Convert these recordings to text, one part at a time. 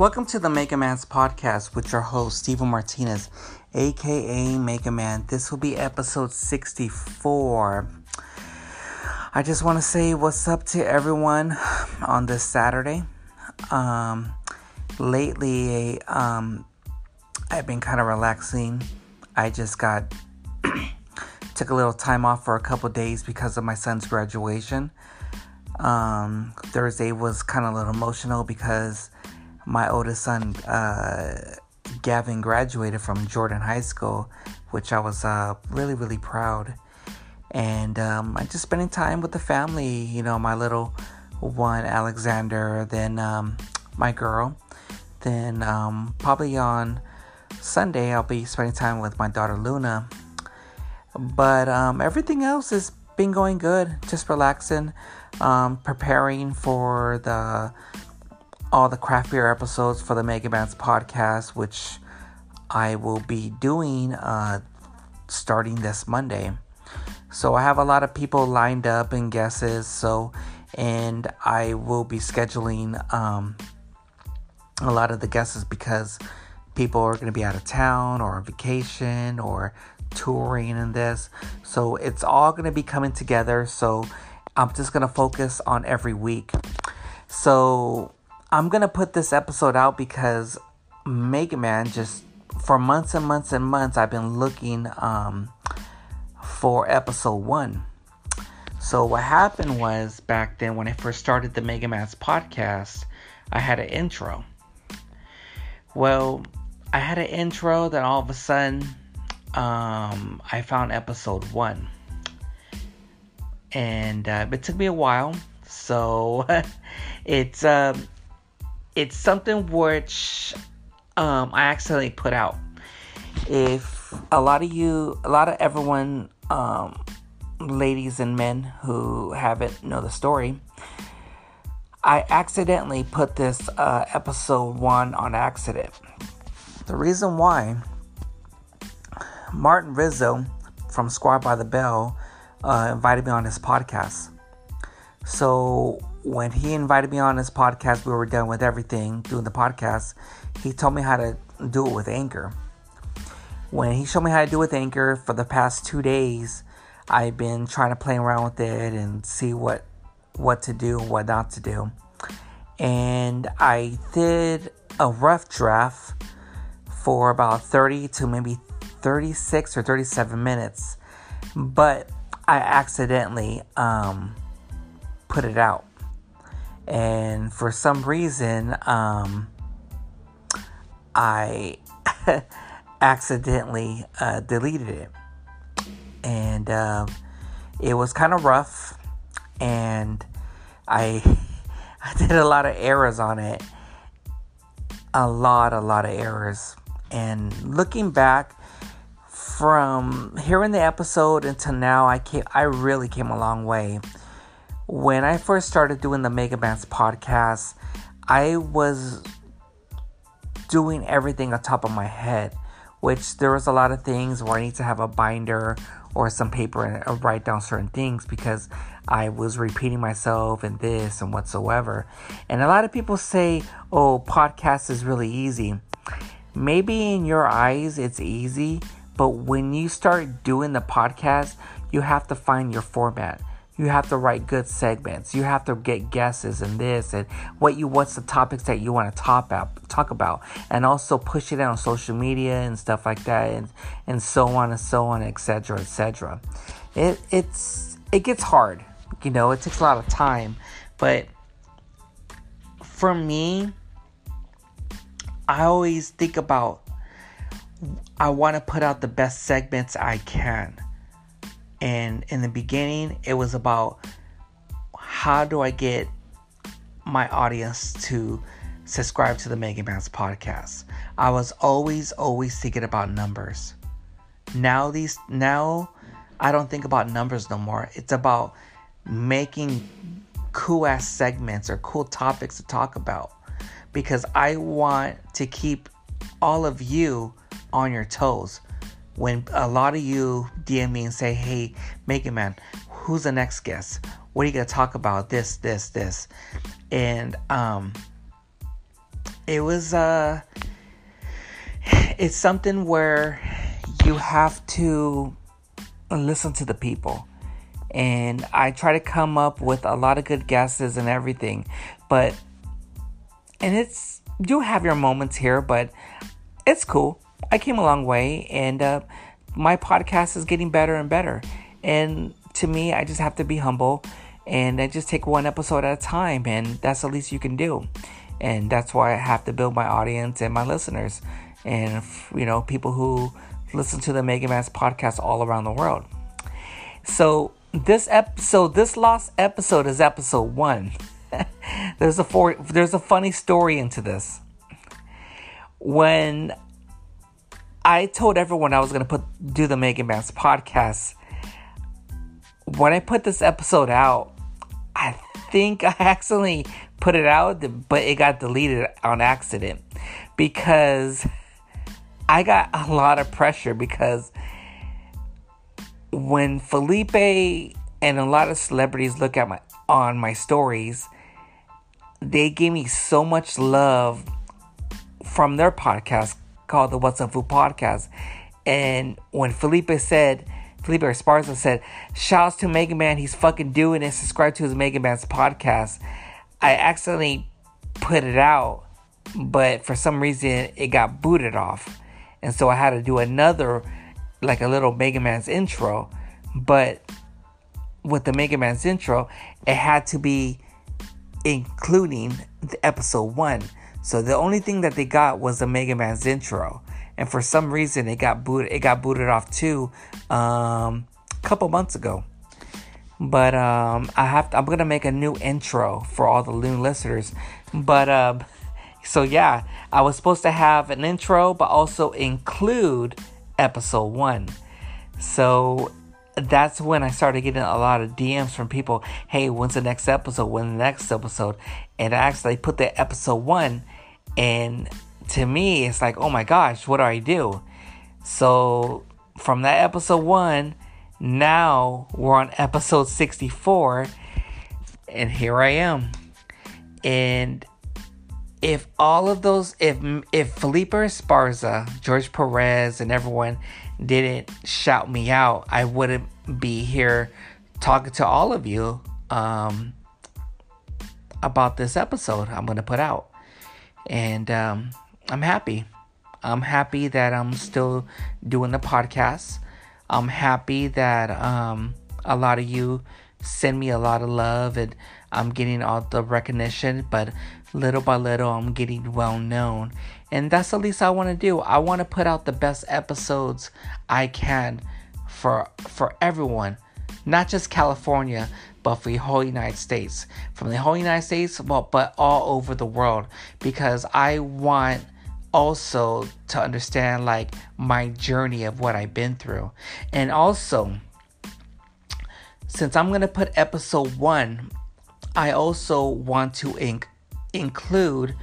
Welcome to the Mega Man's podcast with your host, Steven Martinez, aka Mega Man. This will be episode 64. I just want to say what's up to everyone on this Saturday. Um, lately, um, I've been kind of relaxing. I just got took a little time off for a couple days because of my son's graduation. Um, Thursday was kind of a little emotional because my oldest son, uh, Gavin, graduated from Jordan High School, which I was uh, really, really proud. And um, I just spending time with the family, you know, my little one, Alexander, then um, my girl. Then um, probably on Sunday, I'll be spending time with my daughter Luna. But um, everything else has been going good, just relaxing, um, preparing for the all the craft beer episodes for the Mega Man's podcast, which I will be doing uh, starting this Monday. So I have a lot of people lined up and guesses. So, and I will be scheduling um, a lot of the guesses because people are going to be out of town or on vacation or touring and this. So it's all going to be coming together. So I'm just going to focus on every week. So I'm gonna put this episode out because Mega Man just for months and months and months I've been looking um, for episode one. So what happened was back then when I first started the Mega Man's podcast, I had an intro. Well, I had an intro, then all of a sudden, um, I found episode one, and uh, it took me a while. So it's um, it's something which um, I accidentally put out. If a lot of you, a lot of everyone, um, ladies and men who haven't know the story, I accidentally put this uh, episode one on accident. The reason why Martin Rizzo from Squad by the Bell uh, invited me on his podcast. So when he invited me on his podcast, we were done with everything doing the podcast. He told me how to do it with Anchor. When he showed me how to do it with Anchor for the past two days, I've been trying to play around with it and see what what to do what not to do. And I did a rough draft for about 30 to maybe 36 or 37 minutes, but I accidentally um, put it out and for some reason, um, I accidentally uh, deleted it, and uh, it was kind of rough, and I I did a lot of errors on it, a lot, a lot of errors, and looking back from hearing the episode until now, I came, I really came a long way when I first started doing the Mega Man's podcast, I was doing everything on top of my head, which there was a lot of things where I need to have a binder or some paper and uh, write down certain things because I was repeating myself and this and whatsoever. And a lot of people say, oh, podcast is really easy. Maybe in your eyes it's easy, but when you start doing the podcast, you have to find your format you have to write good segments. You have to get guesses and this and what you what's the topics that you want to top out, talk about, and also push it out on social media and stuff like that, and and so on and so on, etc. etc. It it's it gets hard, you know. It takes a lot of time, but for me, I always think about I want to put out the best segments I can and in the beginning, it was about how do I get my audience to subscribe to the Mega Man's podcast. I was always, always thinking about numbers. Now these now I don't think about numbers no more. It's about making cool ass segments or cool topics to talk about. Because I want to keep all of you on your toes when a lot of you DM me and say, hey, Mega Man, who's the next guest? What are you going to talk about? This, this, this. And um, it was uh it's something where you have to listen to the people and I try to come up with a lot of good guesses and everything but and it's you have your moments here but it's cool I came a long way and uh, my podcast is getting better and better and to me I just have to be humble and I just take one episode at a time and that's the least you can do and that's why I have to build my audience and my listeners, and you know people who listen to the Mega Man's podcast all around the world. So this episode, this last episode is episode one. there's a for, there's a funny story into this. When I told everyone I was gonna put do the Megan Man's podcast, when I put this episode out, I think I accidentally put it out, but it got deleted on accident because I got a lot of pressure because when Felipe and a lot of celebrities look at my on my stories, they gave me so much love from their podcast called the What's Up Food podcast. And when Felipe said, Felipe Esparza said, Shouts to Mega Man, he's fucking doing it. Subscribe to his Mega Man's podcast. I accidentally put it out, but for some reason it got booted off. And so I had to do another, like a little Mega Man's intro. But with the Mega Man's intro, it had to be including the episode one. So the only thing that they got was the Mega Man's intro. And for some reason it got booted it got booted off too um, a couple months ago. But um, I have to, I'm gonna make a new intro for all the Loon listeners. But um, so yeah, I was supposed to have an intro, but also include episode one. So that's when I started getting a lot of DMs from people. Hey, when's the next episode? When the next episode? And I actually put the episode one, and to me, it's like, oh my gosh, what do I do? So from that episode one now we're on episode 64, and here I am. And if all of those, if if Felipe Esparza, George Perez, and everyone didn't shout me out, I wouldn't be here talking to all of you um, about this episode I'm going to put out. And um, I'm happy. I'm happy that I'm still doing the podcast. I'm happy that um, a lot of you send me a lot of love and I'm getting all the recognition, but little by little I'm getting well known. And that's the least I want to do. I want to put out the best episodes I can for for everyone, not just California, but for the whole United States. From the whole United States, but but all over the world because I want also to understand like my journey of what I've been through. And also, since I'm going to put episode 1, I also want to inc- include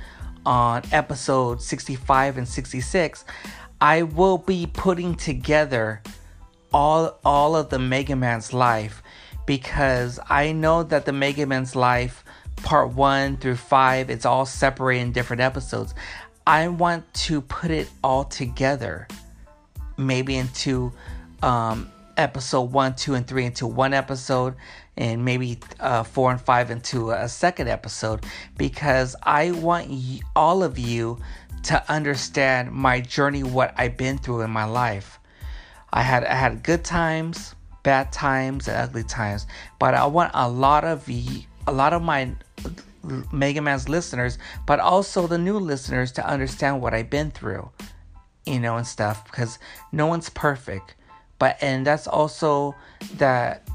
on episode 65 and 66, I will be putting together all all of the Mega Man's life because I know that the Mega Man's life part 1 through 5 it's all separated in different episodes. I want to put it all together, maybe into um, episode one, two, and three into one episode, and maybe uh, four and five into a second episode, because I want y- all of you to understand my journey, what I've been through in my life. I had I had good times, bad times, and ugly times, but I want a lot of a lot of my Mega Man's listeners, but also the new listeners to understand what I've been through, you know, and stuff, because no one's perfect. But, and that's also that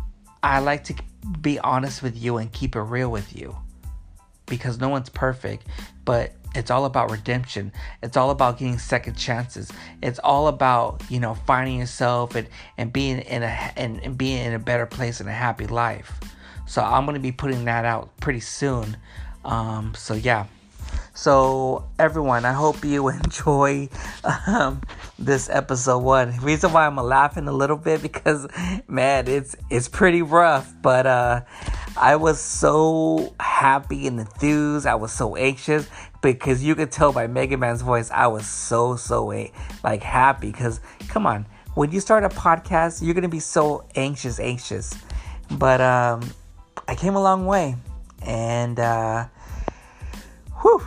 I like to be honest with you and keep it real with you because no one's perfect, but it's all about redemption. It's all about getting second chances. It's all about, you know, finding yourself and, and being in a and, and being in a better place and a happy life. So I'm gonna be putting that out pretty soon. Um, so yeah. So everyone, I hope you enjoy um, this episode one. Reason why I'm laughing a little bit because man, it's it's pretty rough, but uh, I was so happy and enthused. I was so anxious because you could tell by Mega Man's voice, I was so, so like happy. Because come on, when you start a podcast, you're to be so anxious, anxious. But um, I came a long way. And uh, whew,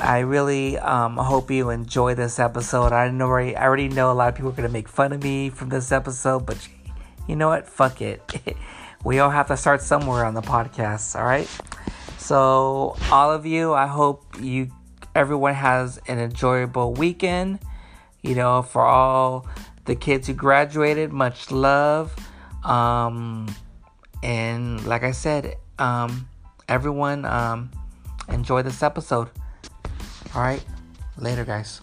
I really um, hope you enjoy this episode. I know I already know a lot of people are gonna make fun of me from this episode, but you know what? Fuck it. we all have to start somewhere on the podcast. All right. So all of you, I hope you everyone has an enjoyable weekend. You know, for all the kids who graduated, much love. Um, and like I said, um, everyone um, enjoy this episode. All right, later, guys.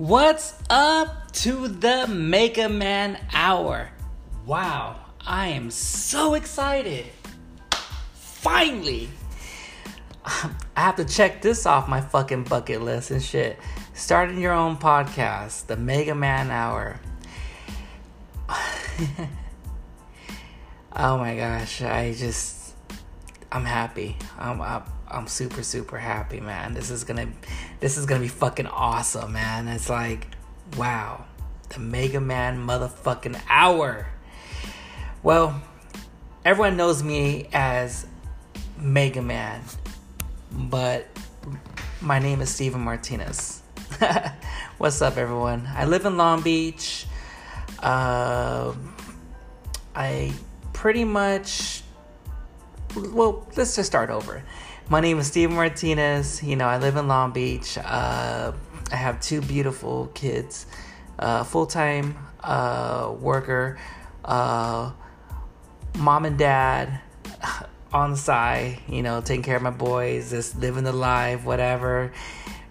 What's up to the Mega Man Hour? Wow, I am so excited. Finally, um, I have to check this off my fucking bucket list and shit. Starting your own podcast, the Mega Man Hour. oh my gosh, I just I'm happy. I'm, I'm I'm super super happy, man. This is gonna this is gonna be fucking awesome, man. It's like wow, the Mega Man motherfucking hour. Well, everyone knows me as Mega Man, but my name is Steven Martinez. What's up, everyone? I live in Long Beach. Uh, I pretty much. Well, let's just start over. My name is Steven Martinez. You know, I live in Long Beach. Uh, I have two beautiful kids, uh, full time uh, worker, uh, mom and dad on the side, you know, taking care of my boys, just living the life, whatever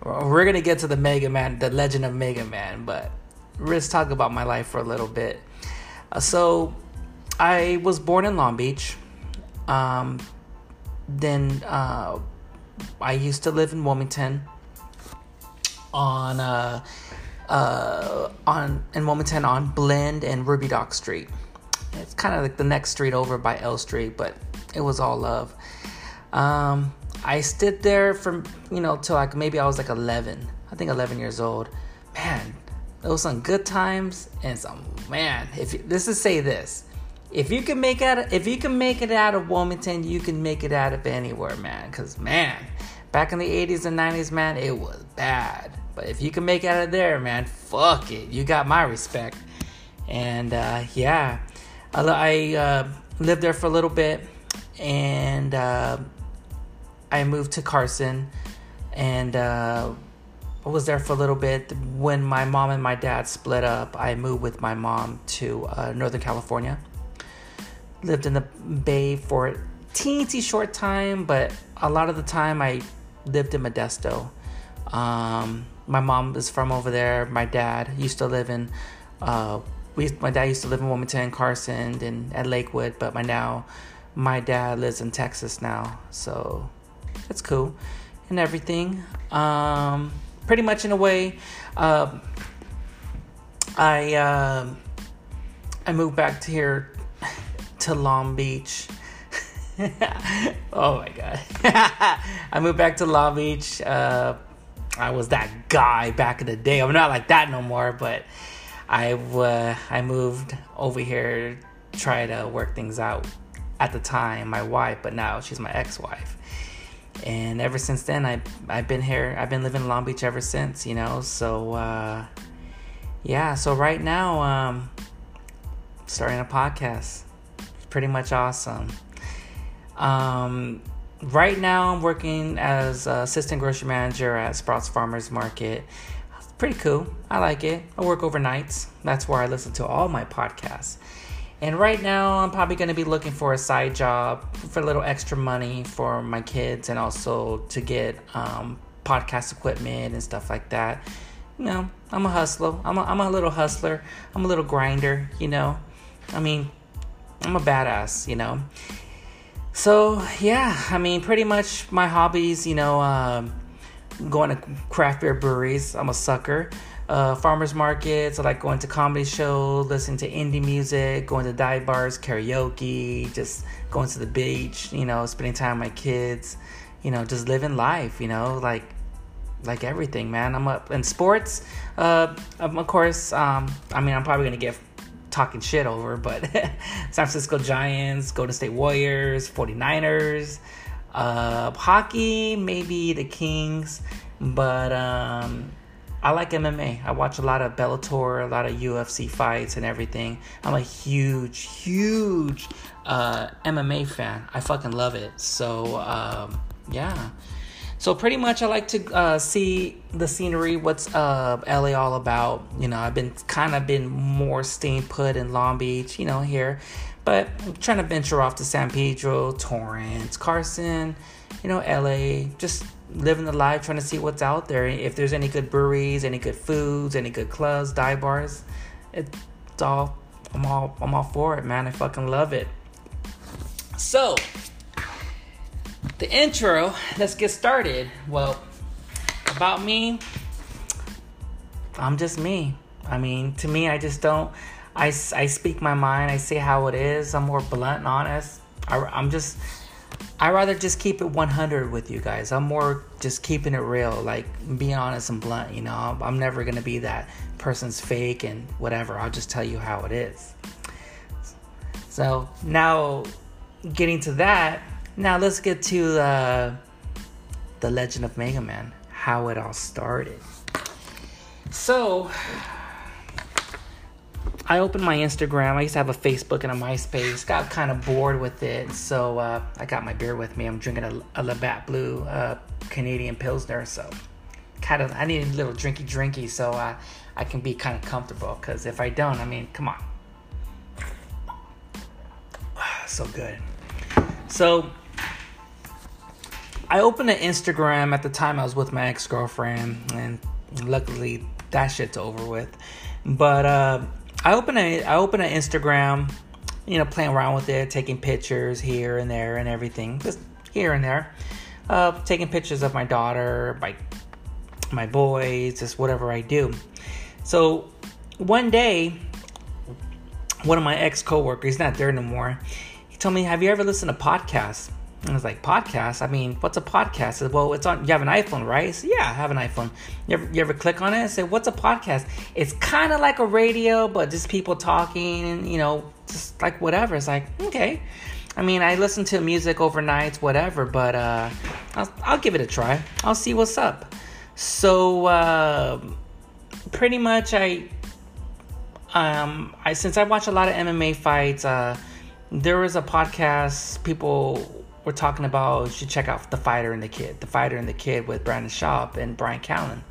we're gonna get to the Mega Man, the Legend of Mega Man, but let's talk about my life for a little bit. Uh, so, I was born in Long Beach. Um, then uh, I used to live in Wilmington. On uh, uh, on in Wilmington on Blend and Ruby Dock Street. It's kind of like the next street over by L Street, but it was all love. Um, I stood there from you know till like maybe I was like 11. I think 11 years old. Man, those some good times and some man. If you, this is say this, if you can make out if you can make it out of Wilmington, you can make it out of anywhere, man. Cause man, back in the 80s and 90s, man, it was bad. But if you can make it out of there, man, fuck it. You got my respect. And uh, yeah, I, uh, lived there for a little bit, and uh, I moved to Carson and uh, I was there for a little bit. When my mom and my dad split up, I moved with my mom to uh, Northern California. Lived in the Bay for a teensy short time, but a lot of the time I lived in Modesto. Um, my mom is from over there. My dad used to live in. Uh, we, my dad used to live in Wilmington, Carson, and at Lakewood, but my now my dad lives in Texas now. So that's cool and everything. Um, pretty much in a way, uh, I uh, I moved back to here to Long Beach. oh my god! I moved back to Long Beach. Uh, I was that guy back in the day. I'm not like that no more, but I uh, I moved over here, try to work things out. At the time, my wife, but now she's my ex-wife and ever since then I I've been here I've been living in Long Beach ever since you know so uh, yeah so right now um starting a podcast pretty much awesome um right now I'm working as assistant grocery manager at Sprouts Farmers Market it's pretty cool I like it I work overnights that's where I listen to all my podcasts and right now, I'm probably going to be looking for a side job for a little extra money for my kids and also to get um, podcast equipment and stuff like that. You know, I'm a hustler. I'm a, I'm a little hustler. I'm a little grinder, you know. I mean, I'm a badass, you know. So, yeah, I mean, pretty much my hobbies, you know, um, going to craft beer breweries. I'm a sucker. Uh, farmers markets. I like going to comedy shows, listening to indie music, going to dive bars, karaoke, just going to the beach. You know, spending time with my kids. You know, just living life. You know, like like everything, man. I'm up in sports. Uh, of course, um, I mean, I'm probably gonna get talking shit over, but San Francisco Giants, Golden State Warriors, 49ers, uh, hockey, maybe the Kings, but um, I like MMA. I watch a lot of Bellator, a lot of UFC fights and everything. I'm a huge, huge uh, MMA fan. I fucking love it. So, um, yeah. So pretty much, I like to uh, see the scenery. What's uh, LA all about? You know, I've been kind of been more staying put in Long Beach. You know, here, but I'm trying to venture off to San Pedro, Torrance, Carson. You know, LA. Just living the life, trying to see what's out there. If there's any good breweries, any good foods, any good clubs, dive bars, it's all. I'm all. I'm all for it, man. I fucking love it. So the intro, let's get started. Well, about me, I'm just me. I mean, to me, I just don't. I, I speak my mind. I say how it is. I'm more blunt and honest. I, I'm just. I rather just keep it 100 with you guys. I'm more just keeping it real, like being honest and blunt. You know, I'm, I'm never gonna be that person's fake and whatever. I'll just tell you how it is. So now, getting to that, now let's get to uh, the Legend of Mega Man, how it all started. So I opened my Instagram. I used to have a Facebook and a MySpace. Got kind of bored with it, so uh, I got my beer with me. I'm drinking a, a Labatt Blue uh, Canadian Pilsner, so kind of I need a little drinky drinky so uh, I can be kind of comfortable. Because if I don't, I mean, come on, so good. So I opened an Instagram at the time I was with my ex girlfriend, and luckily that shit's over with. But uh, I opened a I opened an Instagram, you know, playing around with it, taking pictures here and there and everything, just here and there, uh, taking pictures of my daughter, my my boys, just whatever I do. So one day, one of my ex coworkers, he's not there no more. He told me, "Have you ever listened to podcasts?" And I was like, podcast? I mean, what's a podcast? Said, well, it's on, you have an iPhone, right? Said, yeah, I have an iPhone. You ever, you ever click on it? and say, what's a podcast? It's kind of like a radio, but just people talking and, you know, just like whatever. It's like, okay. I mean, I listen to music overnight, whatever, but uh, I'll, I'll give it a try. I'll see what's up. So, uh, pretty much, I, um, I since I watch a lot of MMA fights, uh, there was a podcast people we're talking about you should check out the fighter and the kid. The fighter and the kid with brendan schaub and bryan callen.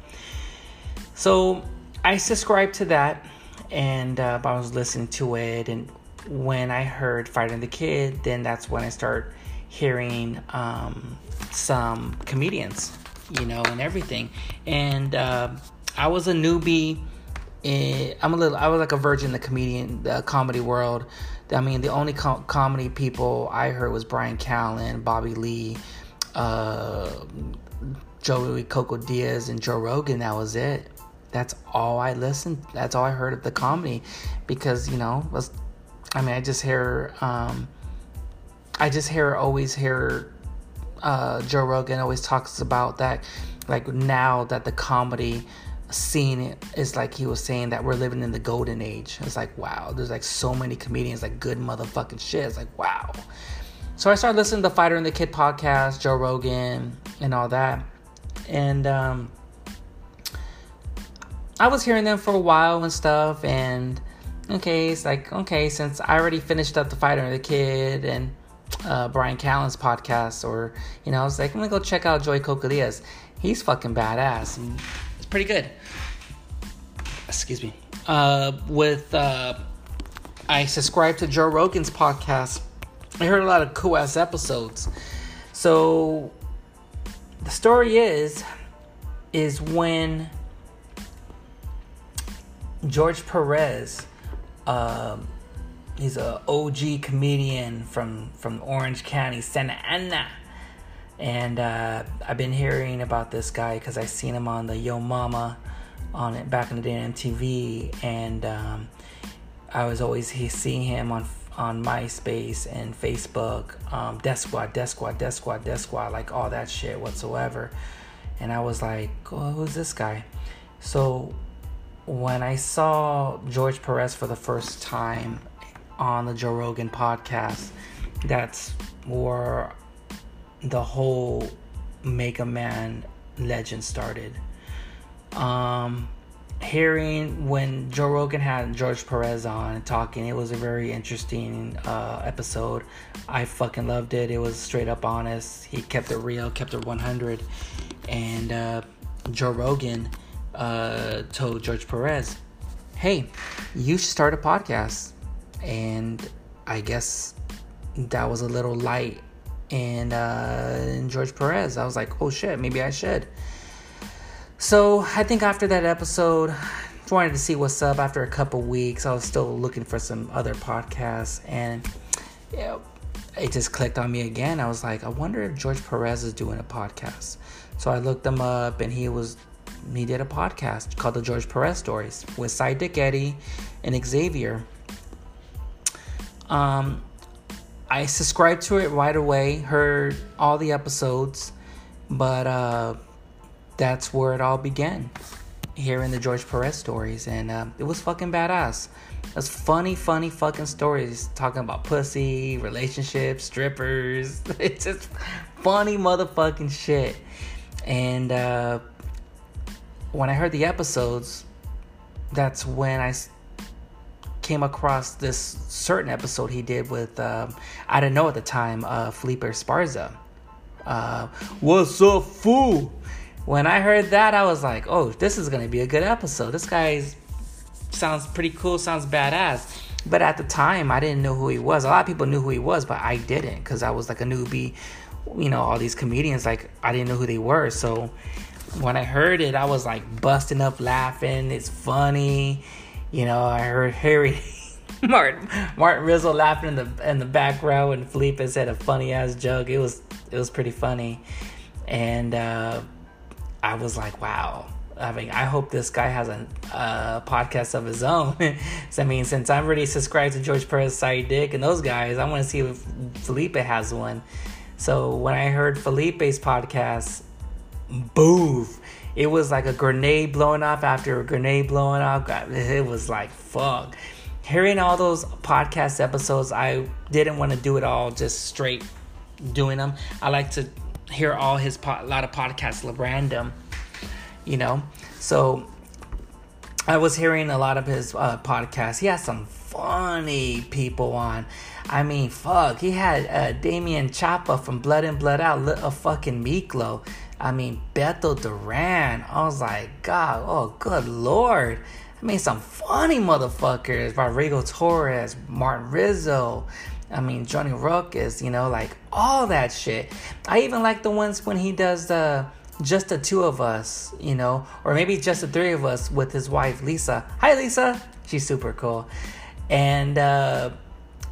So i subscribed to that and uh, i was listening to it and when i heard fighter and the kid then that's when i start hearing um, some comedians you know and everything. And uh, i was a newbie in, i'm a little i was like a virgin in the comedian the comedy world I mean, the only com- comedy people I heard was Bryan Callen, Bobby Lee, uh, Joey Coco Diaz, and Joe Rogan. That was it. That's all I listened. That's all I heard of the comedy, because you know, was, I mean, I just hear, um, I just hear always hear uh, Joe Rogan always talks about that, like now that the comedy seeing it is like he was saying that we're living in the golden age. It's like wow, there's like so many comedians like good motherfucking shit. It's like wow. So I started listening to the Fighter and the Kid podcast, Joe Rogan, and all that, and um, I was hearing them for a while and stuff. And okay, it's like okay, since I already finished up the Fighter and the Kid and uh, Bryan Callen's podcast, or you know, I was like, I'm gonna go check out Joey Coco Diaz. He's fucking badass. And, pretty good. Excuse me. Uh, with uh, I subscribed to Joe Rogan's podcast. I heard a lot of cool ass episodes. So the story is is when George Perez, uh, he's a OG comedian from from Orange County, Santa Ana, And uh, I've been hearing about this guy because I seen him on the Yo Mama on it back in the day on MTV, and um, I was always seeing him on on MySpace and Facebook, um, Death Squad, Death Squad, Death Squad, Death Squad, like all that shit whatsoever. And I was like, oh, who's this guy? So when I saw George Perez for the first time on the Joe Rogan podcast, that's where the whole Mega Man legend started. Um, hearing when Joe Rogan had George Perez on talking, it was a very interesting uh, episode. I fucking loved it. It was straight up honest. He kept it real, kept it 100. And uh, Joe Rogan uh, told George Perez, hey, you should start a podcast. And I guess that was a little light And, uh, in George Perez. I was like, oh shit, maybe I should. So I think after that episode, wanted to see what's up. After a couple weeks, I was still looking for some other podcasts, and it just clicked on me again. I was like, I wonder if George Perez is doing a podcast. So I looked him up, and he was he did a podcast called the George Perez Stories with Dick Eddie and Xavier. Um, I subscribed to it right away, heard all the episodes, but uh, that's where it all began. Hearing the George Perez stories, and uh, it was fucking badass. It's funny, funny fucking stories talking about pussy, relationships, strippers. It's just funny motherfucking shit. And uh, when I heard the episodes, that's when I came across this certain episode he did with um, I didn't know at the time uh, Felipe Esparza. Uh, What's up, fool? When I heard that, I was like, "Oh, this is gonna be a good episode. This guy sounds pretty cool. Sounds badass." But at the time, I didn't know who he was. A lot of people knew who he was, but I didn't because I was like a newbie. You know, all these comedians, like I didn't know who they were. So when I heard it, I was like busting up laughing. It's funny. You know, I heard Harry Martin Martin Rizzo laughing in the in the back row and Felipe said a funny ass joke. It was it was pretty funny. And uh, I was like, wow. I mean, I hope this guy has a uh, podcast of his own. so, I mean, since I'm already subscribed to George Perez, Side Dick, and those guys, I want to see if Felipe has one. So when I heard Felipe's podcast, boof. It was like a grenade blowing off after a grenade blowing off. It was like, fuck. Hearing all those podcast episodes, I didn't want to do it all just straight doing them. I like to hear all his po- a lot of podcasts random, you know. So I was hearing a lot of his uh, podcasts. He has some funny people on. I mean, fuck. He had uh, Damian Chapa from Blood In Blood Out, a fucking Miklo. I mean, Beto Duran. I was like, God, oh, good lord. I mean, some funny motherfuckers. Rodrigo Torres, Martin Rizzo. I mean, Johnny Ruckus, you know, like all that shit. I even like the ones when he does the just the two of us, you know, or maybe just the three of us with his wife, Lisa. Hi, Lisa. She's super cool. And uh,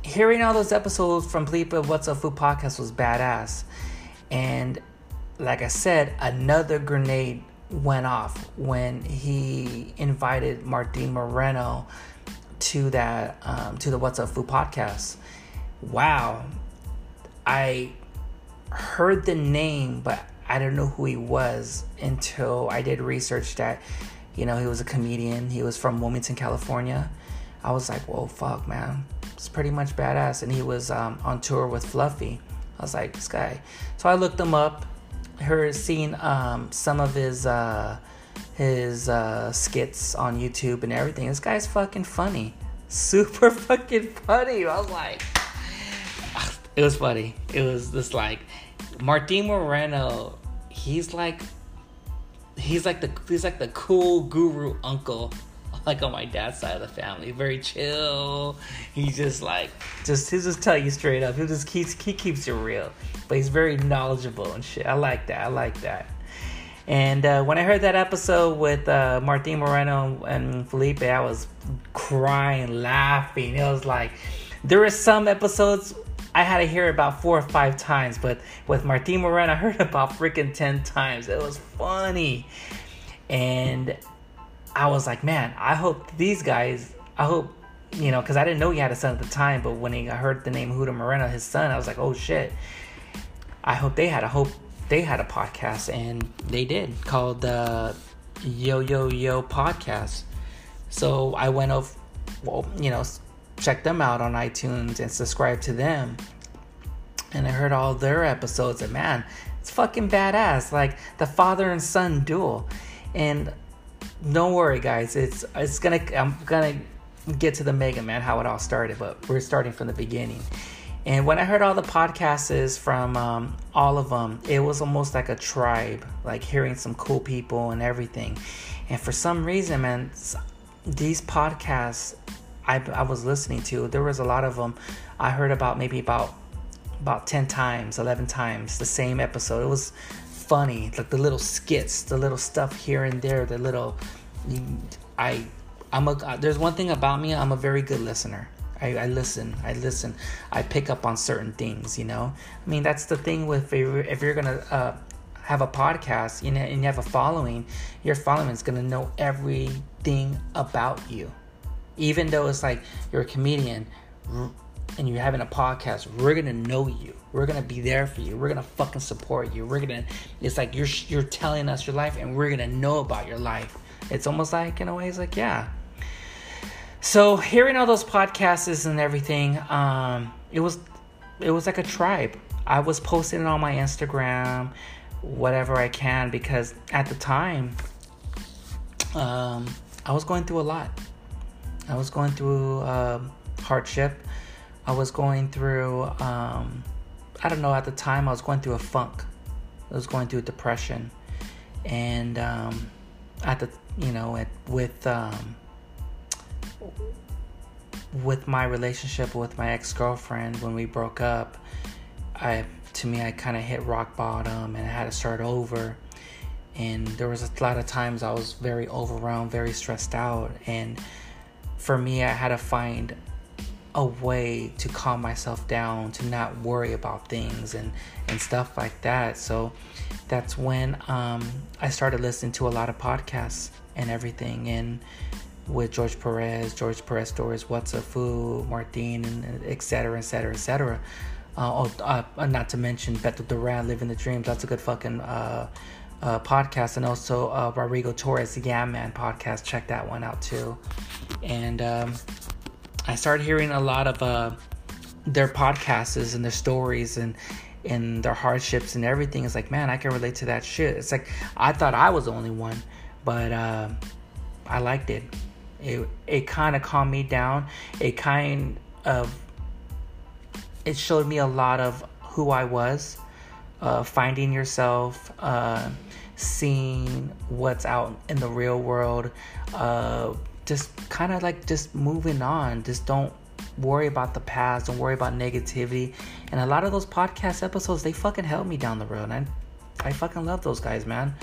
hearing all those episodes from Bleep What's Up Fool podcast was badass. And like I said, another grenade went off when he invited Martin Moreno to that um, to the What's Up Fool podcast. Wow, I heard the name, but I don't know who he was until I did research that. You know, he was a comedian. He was from Wilmington, California. I was like, whoa, fuck, man. It's pretty much badass. And he was um, on tour with Fluffy. I was like, this guy. So I looked him up her seeing um, some of his uh, his uh, skits on YouTube and everything. This guy's fucking funny, super fucking funny. I was like, it was funny. It was just like Martin Moreno. He's like, he's like the he's like the cool guru uncle like on my dad's side of the family. Very chill. He's just like just he'll just tell you straight up. He just keeps he keeps it real. But he's very knowledgeable and shit. I like that. I like that. And uh, when I heard that episode with uh, Martin Moreno and Felipe, I was crying, laughing. It was like there were some episodes I had to hear about four or five times, but with Martin Moreno, I heard about freaking 10 times. It was funny. And I was like, man, I hope these guys, I hope, you know, because I didn't know he had a son at the time, but when he, I heard the name Huda Moreno, his son, I was like, oh shit. I hope they had a hope they had a podcast and they did called the Yo Yo Yo podcast. So I went off, well, you know, check them out on iTunes and subscribe to them. And I heard all their episodes, and man, it's fucking badass. Like the father and son duel. And don't worry, guys. It's it's gonna I'm gonna get to the Mega Man how it all started, but we're starting from the beginning. And when I heard all the podcasts from um, all of them, it was almost like a tribe, like hearing some cool people and everything. And for some reason, man, these podcasts I, I was listening to, there was a lot of them I heard about maybe about about 10 times, 11 times, the same episode. It was funny, like the little skits, the little stuff here and there, the little I I'm a there's one thing about me, I'm a very good listener. I, I, listen, I listen, I pick up on certain things, you know. I mean, that's the thing with if you're, if you're gonna uh, have a podcast you know, and you have a following, your following is gonna know everything about you. Even though it's like you're a comedian and you're having a podcast, we're gonna know you. We're gonna be there for you. We're gonna fucking support you. We're gonna. It's like you're you're telling us your life, and we're gonna know about your life. It's almost like in a way, it's like yeah, so hearing all those podcasts and everything, um, it was it was like a tribe. I was posting it on my Instagram, whatever I can, because at the time, um, I was going through a lot. I was going through um, hardship. I was going through, um, I don't know, at the time I was going through a funk. I was going through depression. And um, at the, you know, at, with um, with my relationship with my ex-girlfriend when we broke up i to me i kind of hit rock bottom and i had to start over and there was a lot of times i was very overwhelmed very stressed out and for me i had to find a way to calm myself down to not worry about things and and stuff like that so that's when um, i started listening to a lot of podcasts and everything and with George Perez, George Perez stories, What's a Food, Martin, and etc. etc. etc. Uh, oh, uh, not to mention Beto Duran, Living the Dreams. That's a good fucking uh, uh, podcast. And also uh, Rodrigo Torres, the Yeah Man podcast. Check that one out too. And um, I started hearing a lot of uh, their podcasts and their stories and and their hardships and everything. It's like, man, I can relate to that shit. It's like I thought I was the only one, but uh, I liked it. It it kind of calmed me down. It kind of it showed me a lot of who I was, uh, finding yourself, uh, seeing what's out in the real world, uh, just kind of like just moving on. Just don't worry about the past. Don't worry about negativity. And a lot of those podcast episodes, they fucking helped me down the road. And I, I fucking love those guys, man.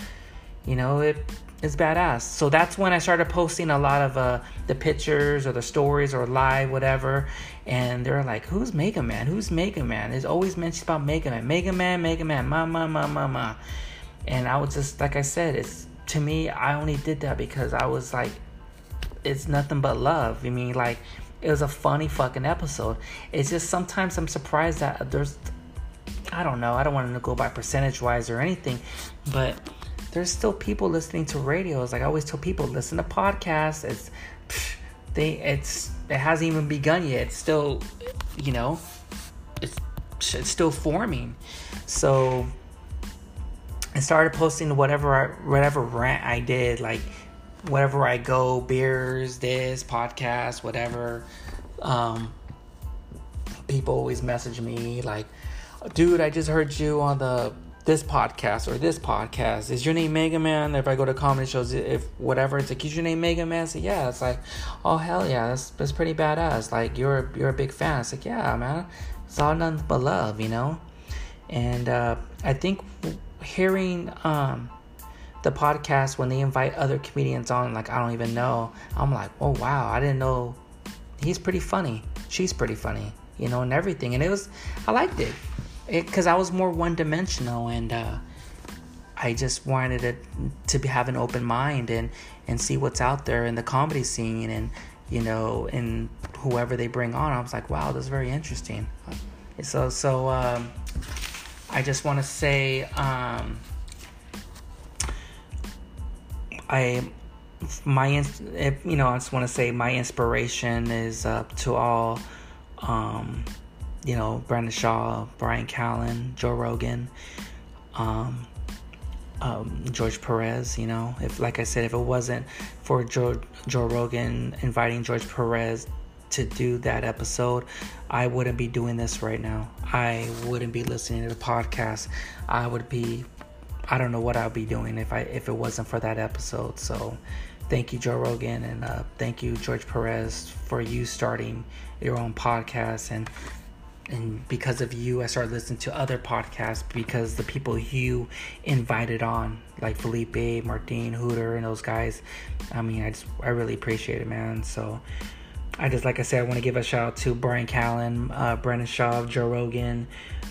You know, it it's badass. So that's when I started posting a lot of uh, the pictures or the stories or live, whatever. And they're like, "Who's Mega Man? Who's Mega Man?" There's always mentioned about Mega Man, Mega Man, Mega Man, ma ma ma ma ma. And I was just like I said, it's to me. I only did that because I was like, it's nothing but love. I mean, like it was a funny fucking episode. It's just sometimes I'm surprised that there's, I don't know. I don't want to go by percentage wise or anything, but there's still people listening to radios. Like I always tell people, listen to podcasts. It's they it's it hasn't even begun yet. It's still, you know, it's it's still forming. So I started posting whatever I, whatever rant I did, like whatever I go, beers, this podcast, whatever. Um, people always message me like, dude, I just heard you on the this podcast or this podcast is your name Mega Man? If I go to comedy shows, if whatever, it's like is your name Mega Man? So yeah, it's like, oh hell yeah, that's that's pretty badass. Like you're you're a big fan. It's like yeah, man, it's all nothing but love, you know. And uh, I think hearing um, the podcast when they invite other comedians on, like I don't even know, I'm like, oh wow, I didn't know he's pretty funny. She's pretty funny. you know, and everything. And it was, I liked it, because I was more one dimensional, and uh, I just wanted it to be, have an open mind and and see what's out there in the comedy scene, and you know, and whoever they bring on. I was like, wow, this is very interesting. So so um, I just want to say. Um, I my you know I just want to say my inspiration is uh, to all um, you know Brendan Schaub, Bryan Callen, Joe Rogan, um, um, George Perez. You know, if like I said, if it wasn't for Joe Joe Rogan inviting George Perez to do that episode, I wouldn't be doing this right now. I wouldn't be listening to the podcast. I would be I don't know what I'd be doing if I if it wasn't for that episode. So thank you, Joe Rogan, and uh, thank you, George Perez, for you starting your own podcast and and because of you, I started listening to other podcasts because the people you invited on, like Felipe, Martin, Hooter, and those guys. I mean, I just I really appreciate it, man. So. I just like I said, I want to give a shout out to Bryan Callen, uh, Brendan Schaub, Joe Rogan,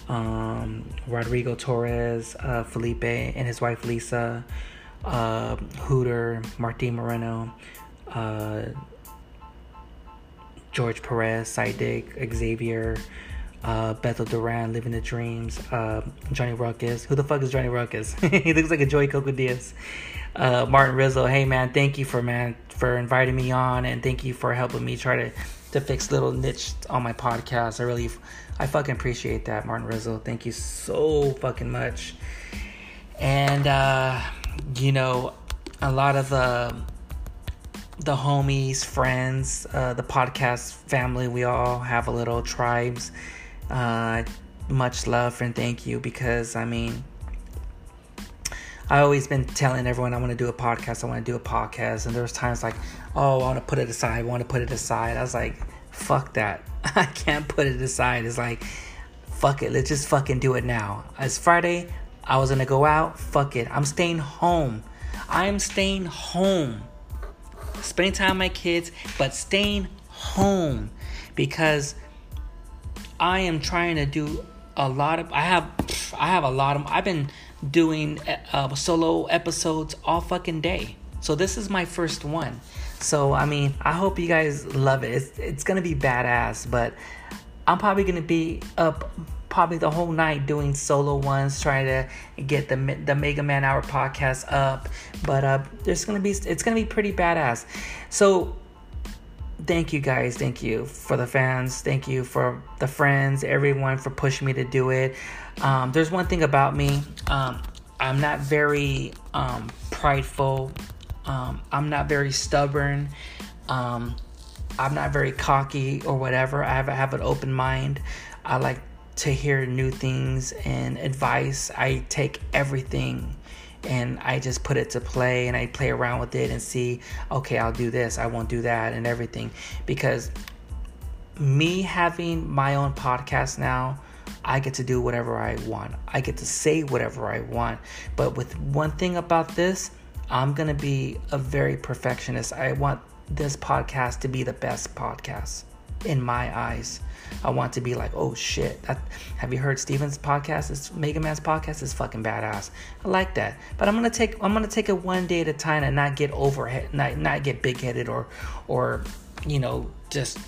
um, Rodrigo Torres, uh, Felipe, and his wife Lisa, uh, Hooter, Martin Moreno, uh, George Perez, Sidic, Xavier, uh, Beto Duran, Living the Dreams, uh, Johnny Ruckus. Who the fuck is Johnny Ruckus? he looks like a Joey Coco Diaz. Martin Rizzo. Hey man, thank you for man for inviting me on, and thank you for helping me try to to fix little niche on my podcast. I really, I fucking appreciate that, Martin Rizzo. Thank you so fucking much. And uh, you know, a lot of the the homies, friends, uh, the podcast family, we all have a little tribes. Uh, much love and thank you because I mean, I always been telling everyone I want to do a podcast. I want to do a podcast, and there was times like, oh, I want to put it aside. I want to put it aside. I was like, fuck that. I can't put it aside. It's like, fuck it. Let's just fucking do it now. It's Friday. I was gonna go out. Fuck it. I'm staying home. I'm staying home. Spending time with my kids, but staying home because I am trying to do a lot of. I have, I have a lot of. I've been doing uh, solo episodes all fucking day. So this is my first one. So I mean, I hope you guys love it. It's it's gonna be badass, but I'm probably gonna be up probably the whole night doing solo ones, trying to get the the Mega Man Hour podcast up. But uh, there's gonna be it's gonna be pretty badass. So thank you guys, thank you for the fans, thank you for the friends, everyone for pushing me to do it. Um, there's one thing about me, um, I'm not very um, prideful. Um, I'm not very stubborn. Um, I'm not very cocky or whatever. I have, I have an open mind. I like to hear new things and advice. I take everything and I just put it to play and I play around with it and see, okay, I'll do this, I won't do that, and everything. Because me having my own podcast now, I get to do whatever I want. I get to say whatever I want. But with one thing about this, I'm to be a very perfectionist. I want this podcast to be the best podcast in my eyes. I want to be like, oh shit. Have you heard Steven's podcast? This Mega Man's podcast is fucking badass. I like that. But I'm gonna take I'm gonna take it one day at a time and not get overhead, not not get big headed or or you know just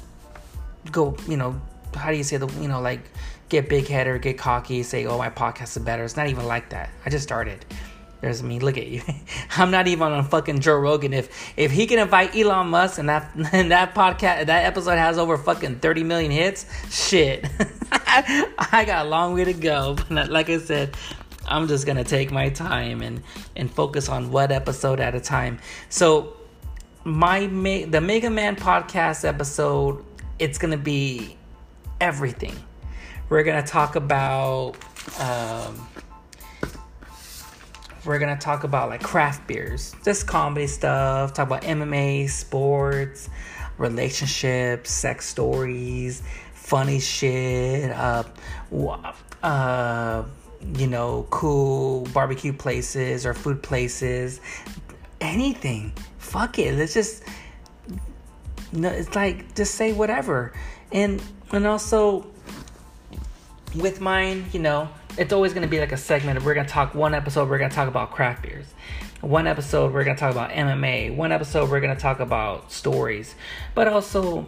go you know how do you say the you know like get big headed or get cocky say oh my podcast is better. It's not even like that. I just started. There's me. Look at you. I'm not even on fucking Joe Rogan. If if he can invite Elon Musk and that and that podcast that episode has over fucking 30 million hits, shit. I got a long way to go. But like I said, I'm just gonna take my time and and focus on one episode at a time. So my the Mega Man podcast episode, it's gonna be everything. We're gonna talk about. Um, we're gonna talk about like craft beers, just comedy stuff, talk about MMA, sports, relationships, sex stories, funny shit, uh, uh, you know, cool barbecue places or food places, anything. Fuck it, let's just. No, it's like just say whatever, and and also with mine, you know, it's always going to be like a segment. We're going to talk one episode, we're going to talk about craft beers. One episode, we're going to talk about MMA. One episode, we're going to talk about stories. But also,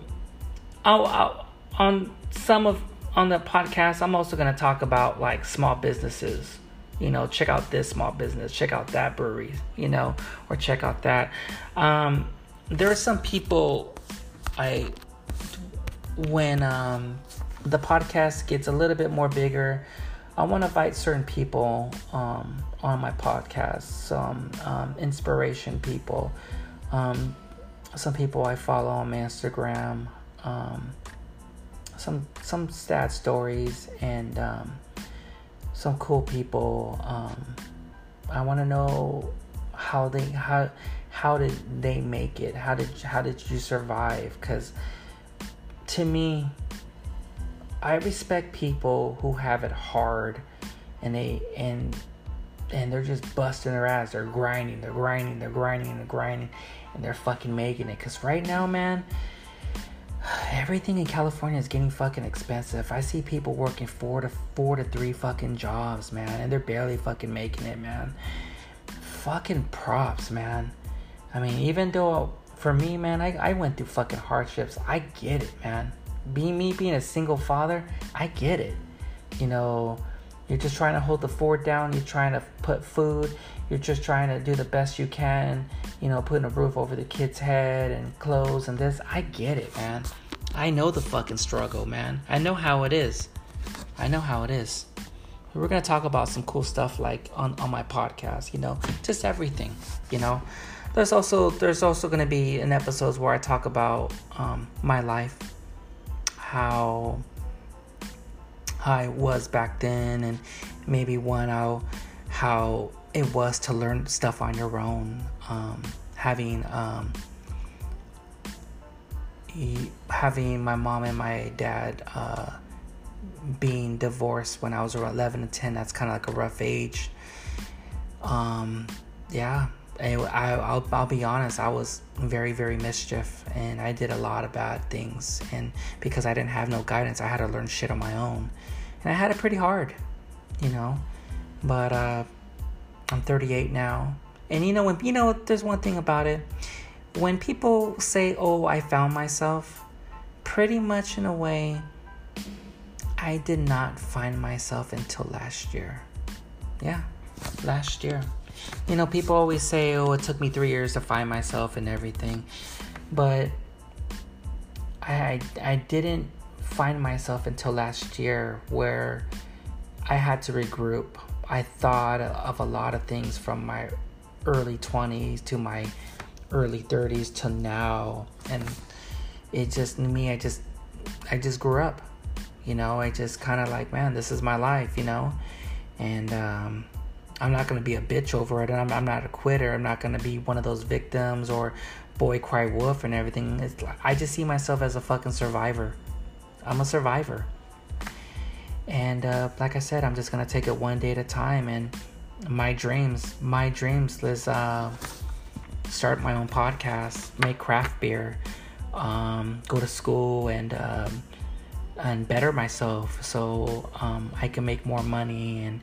I'll, I'll, on some of on the podcast, I'm also going to talk about like small businesses. You know, check out this small business, check out that brewery, you know, or check out that. Um, there are some people I when um, the podcast gets a little bit more bigger, I want to invite certain people um, on my podcast, some um, inspiration people, um, some people I follow on my Instagram, um, some some sad stories, and um, some cool people. I want to know how they how how did they make it? How did how did you survive? Because to me, I respect people who have it hard and they and and they're just busting their ass. They're grinding, they're grinding, they're grinding, they're grinding, and they're fucking making it. Cause right now, man, everything in California is getting fucking expensive. I see people working four to four to three fucking jobs, man, and they're barely fucking making it, man. Fucking props, man. I mean, even though for me, man, I, I went through fucking hardships. I get it, man being me being a single father, I get it. You know, you're just trying to hold the fort down, you're trying to put food, you're just trying to do the best you can, you know, putting a roof over the kid's head and clothes and this. I get it, man. I know the fucking struggle, man. I know how it is. I know how it is. We're gonna talk about some cool stuff like on, on my podcast, you know, just everything, you know. There's also there's also gonna be an episodes where I talk about um, my life, how I was back then and maybe one how how it was to learn stuff on your own um, having um, having my mom and my dad uh, being divorced when I was around 11 and 10 that's kind of like a rough age. Um, yeah I, I, will I'll be honest, I was very, very mischief and I did a lot of bad things. And because I didn't have no guidance, I had to learn shit on my own. And I had it pretty hard, you know. But uh, I'm 38 now. And you know, when you know, there's one thing about it. When people say, oh, I found myself, pretty much in a way, I did not find myself until last year. Yeah, last year. You know, people always say, oh, it took me three years to find myself and everything. But I, I didn't find myself until last year where I had to regroup. I thought of a lot of things from my early 20s to my early 30s to now and it just me I just I just grew up you know I just kind of like man this is my life you know and um I'm not going to be a bitch over it. I'm, I'm not a quitter. I'm not going to be one of those victims or boy cry wolf and everything. It's like, I just see myself as a fucking survivor. I'm a survivor. And uh, like I said, I'm just going to take it one day at a time. And my dreams, my dreams is uh, start my own podcast, make craft beer, um, go to school and um, and better myself so um, I can make more money and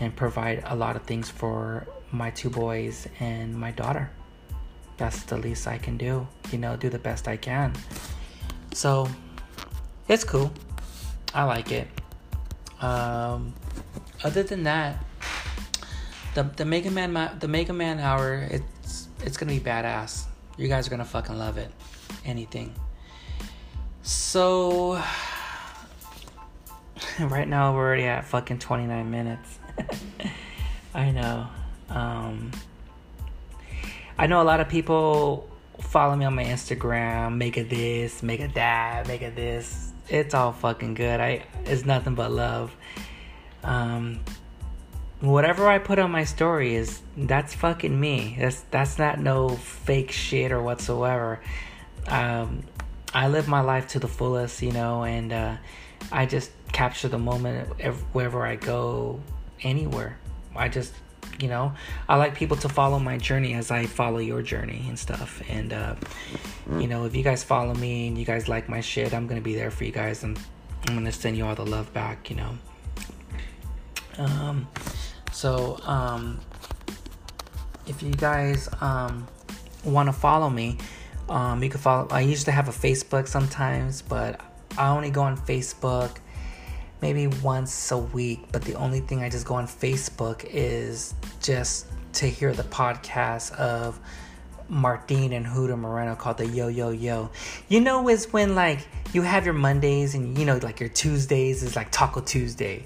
and provide a lot of things for my two boys and my daughter. That's the least I can do, you know, do the best I can. So it's cool. I like it. Um, other than that, the the Mega Man the Mega Man hour it's it's gonna be badass. You guys are gonna fucking love it. Anything. So right now we're already at fucking 29 minutes. I know. Um, I know a lot of people follow me on my Instagram, make a this, make a that, make a this. It's all fucking good. I it's nothing but love. Um, whatever I put on my story is that's fucking me. That's that's not no fake shit or whatsoever. Um, I live my life to the fullest, you know, and uh, I just capture the moment wherever I go, anywhere. I just, you know, I like people to follow my journey as I follow your journey and stuff. And, uh, you know, if you guys follow me and you guys like my shit, I'm going to be there for you guys. And I'm gonna send you all the love back, you know. Um, so um, if you guys um want to follow me, um, you can follow. I used to have a Facebook sometimes, but I only go on Facebook maybe once a week. But the only thing I just go on Facebook is just to hear the podcast of Martin and Huda Moreno called the Yo Yo Yo. You know, is when like you have your Mondays and you know, like your Tuesdays is like Taco Tuesday,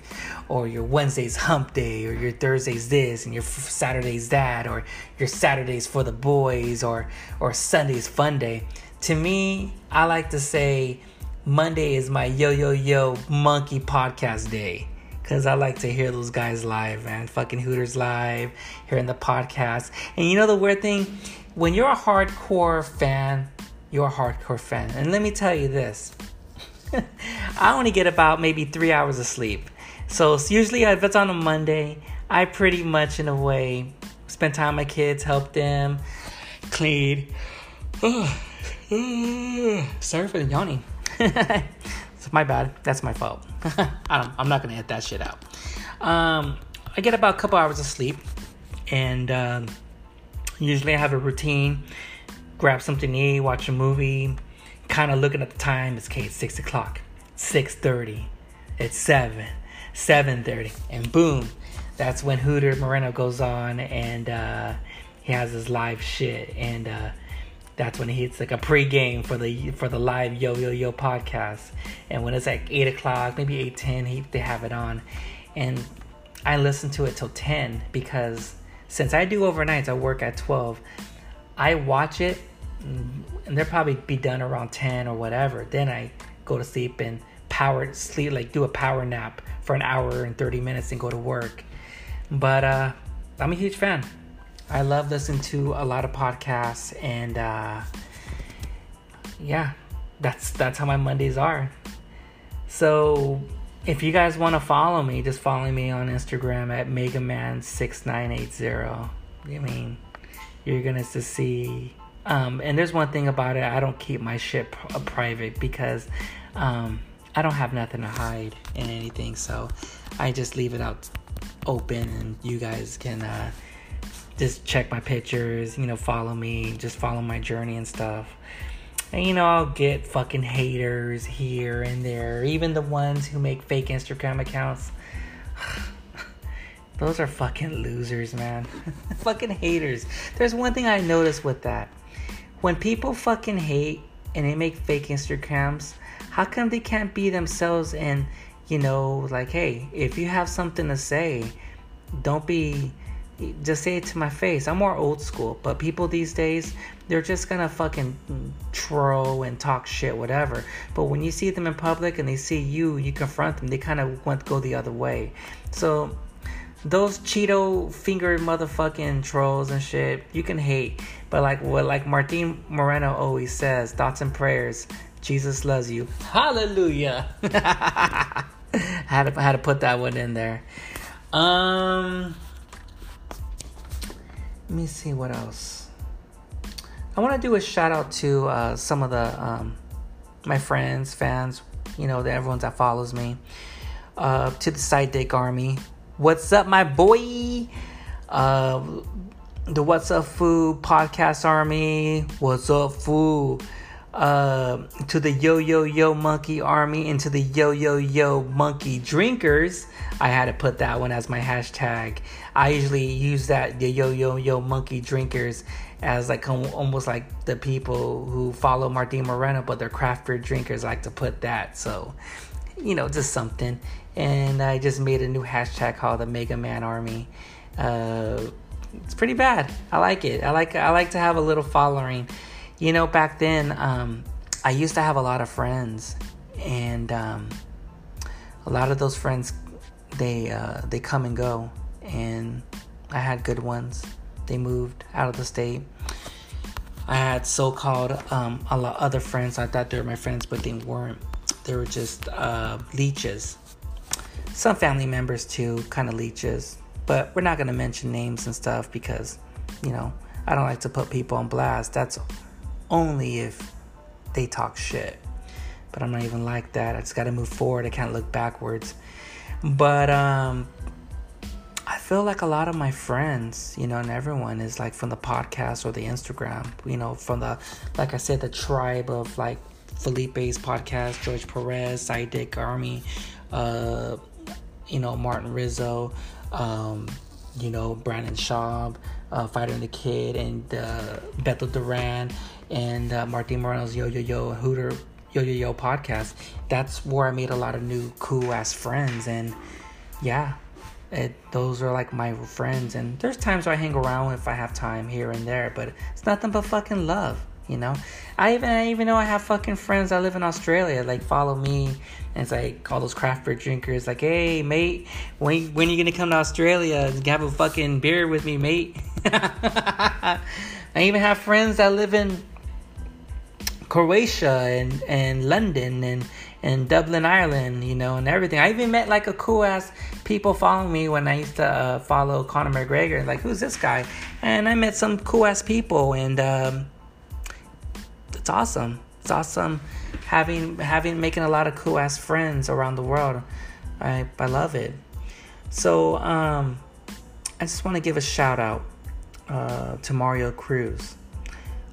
or your Wednesdays Hump Day, or your Thursdays this, and your Saturdays that, or your Saturdays for the boys, or or Sundays Fun Day. To me, I like to say Monday is my Yo Yo Yo Monkey Podcast Day. Cause I like to hear those guys live, man. Fucking Hooters live, hearing the podcast. And you know the weird thing? When you're a hardcore fan, you're a hardcore fan. And let me tell you this. I only get about maybe three hours of sleep. So usually if it's on a Monday, I pretty much in a way spend time with my kids, help them, clean. Sorry for the yawning. it's my bad. That's my fault. I am not gonna hit that shit out. Um, I get about a couple hours of sleep, and um, usually I have a routine. Grab something to eat, watch a movie. Kind of looking at the time. It's okay. It's six o'clock. Six thirty. It's seven. Seven thirty, and boom, that's when Hooter Moreno goes on, and uh, he has his live shit, and. Uh, that's when he, it's like a pre-game for the for the live Yo Yo Yo podcast. And when it's like eight o'clock, maybe eight ten, he, they have it on, and I listen to it till ten because since I do overnights, I work at twelve. I watch it, and they'll probably be done around ten or whatever. Then I go to sleep and power sleep like do a power nap for an hour and 30 minutes and go to work but uh i'm a huge fan I love listening to a lot of podcasts, and uh, yeah, that's that's how my Mondays are. So if you guys want to follow me, just follow me on Instagram at Megaman6980. I mean, you're gonna see. Um, and there's one thing about it, I don't keep my shit pr- private because um, I don't have nothing to hide in anything. So I just leave it out open, and you guys can. Uh, just check my pictures, you know, follow me, just follow my journey and stuff. And you know, I'll get fucking haters here and there, even the ones who make fake Instagram accounts. Those are fucking losers, man. fucking haters. There's one thing I noticed with that. When people fucking hate and they make fake Instagrams, how come they can't be themselves and, you know, like, hey, if you have something to say, don't be just say it to my face. I'm more old school, but people these days, they're just gonna fucking troll and talk shit, whatever. But when you see them in public and they see you, you confront them, they kind of want to go the other way. So, those Cheeto finger motherfucking trolls and shit, you can hate. But like what like Martin Moreno always says, thoughts and prayers. Jesus loves you. Hallelujah. had to had to put that one in there. Um me see what else. I want to do a shout out to uh, some of the um, my friends, fans, you know, the everyone that follows me. Uh, to the Side Dick Army. What's up, my boy? Uh, the What's Up Fool Podcast Army. What's up, food? Uh, to the Yo Yo Yo Monkey Army and to the Yo Yo Yo Monkey Drinkers. I had to put that one as my hashtag. I usually use that the Yo Yo Yo Monkey Drinkers as like almost like the people who follow Martin Moreno, but they're craft beer drinkers. I like to put that. So, you know, just something. And I just made a new hashtag called the Mega Man Army. Uh, it's pretty bad. I like it. I like I like to have a little following. You know, back then, um, I used to have a lot of friends, and um, a lot of those friends, they uh, they come and go, and I had good ones. They moved out of the state. I had so-called um, a lot other friends. I thought they were my friends, but they weren't. They were just uh, leeches. Some family members too, kind of leeches. But we're not gonna mention names and stuff because, you know, I don't like to put people on blast. That's only if they talk shit. but I'm not even like that. I just got to move forward. I can't look backwards. But um, I feel like a lot of my friends, you know, and everyone is like from the podcast or the Instagram, you know, from the, like I said, the tribe of like Felipe's podcast, George Perez, Dick Army, uh, you know, Martin Rizzo, um, you know, Brendan Schaub, uh, Fighter and the Kid, and uh, Beto Duran, and uh, Martin Moreno's Yo Yo Yo Hooter Yo Yo Yo podcast. That's where I made a lot of new cool ass friends, and yeah, it, those are like my friends. And there's times where I hang around if I have time here and there, but it's nothing but fucking love. You know, I even I even know I have fucking friends that live in Australia. Like follow me, and it's like all those craft beer drinkers. Like, hey mate, when when are you gonna come to Australia? And have a fucking beer with me, mate. I even have friends that live in Croatia and and London and and Dublin, Ireland. You know, and everything. I even met like a cool ass people following me when I used to uh, follow Conor McGregor. Like, who's this guy? And I met some cool ass people and. Um, it's awesome. It's awesome having having making a lot of cool ass friends around the world. I I love it. So um, I just want to give a shout out uh, to Mario Cruz,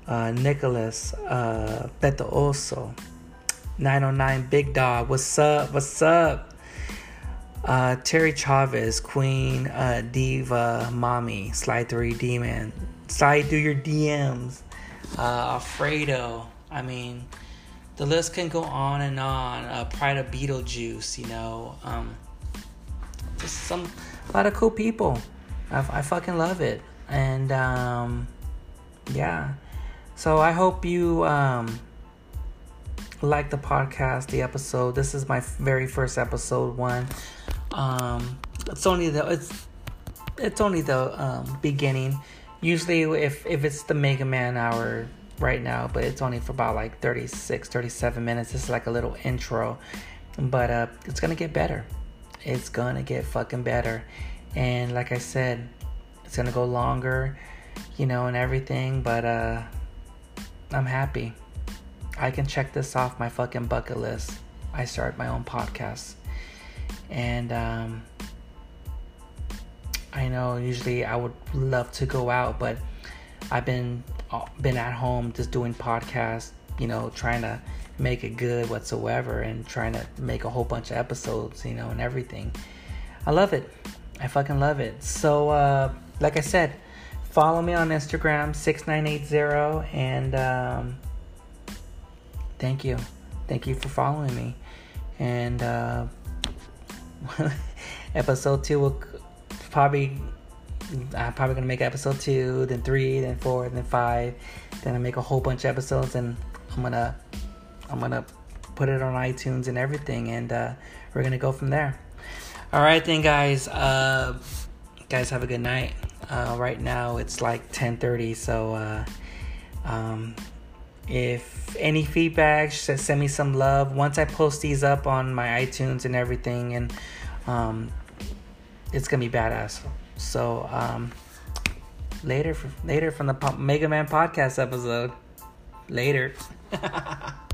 uh, Nicholas, uh, Beto Oso, 909 Big Dog. What's up? What's up? Uh, Terry Chavez, Queen, uh, Diva, Mommy, Slide 3 Demon, Slide through your DMs uh, Alfredo. I mean, the list can go on and on. Uh, Pride of Beetlejuice, you know, um, just some a lot of cool people. I, I fucking love it, and um, yeah. So I hope you um, like the podcast, the episode. This is my very first episode one. Um, it's only the it's it's only the um, beginning usually if if it's the Mega Man hour right now, but it's only for about like 36, 37 minutes. This is like a little intro, but uh, it's gonna get better. It's gonna get fucking better, and like I said, it's gonna go longer, you know, and everything. But uh, I'm happy. I can check this off my fucking bucket list. I start my own podcast, and um, I know usually I would love to go out, but I've been uh, been at home just doing podcasts, you know, trying to make it good whatsoever and trying to make a whole bunch of episodes, you know, and everything. I love it. I fucking love it. So, uh, like I said, follow me on Instagram, 6980, and um, thank you. Thank you for following me. And uh, episode two will probably I'm probably gonna make episode two, then three, then four, then five. Then I make a whole bunch of episodes, and I'm gonna I'm gonna put it on iTunes and everything, and uh, we're gonna go from there. All right, then, guys. Uh, guys, have a good night. Uh, right now it's like 10:30, so uh, um, if any feedback, send me some love. Once I post these up on my iTunes and everything, and um, it's gonna be badass. So um, later, later from the Mega Man podcast episode. Later.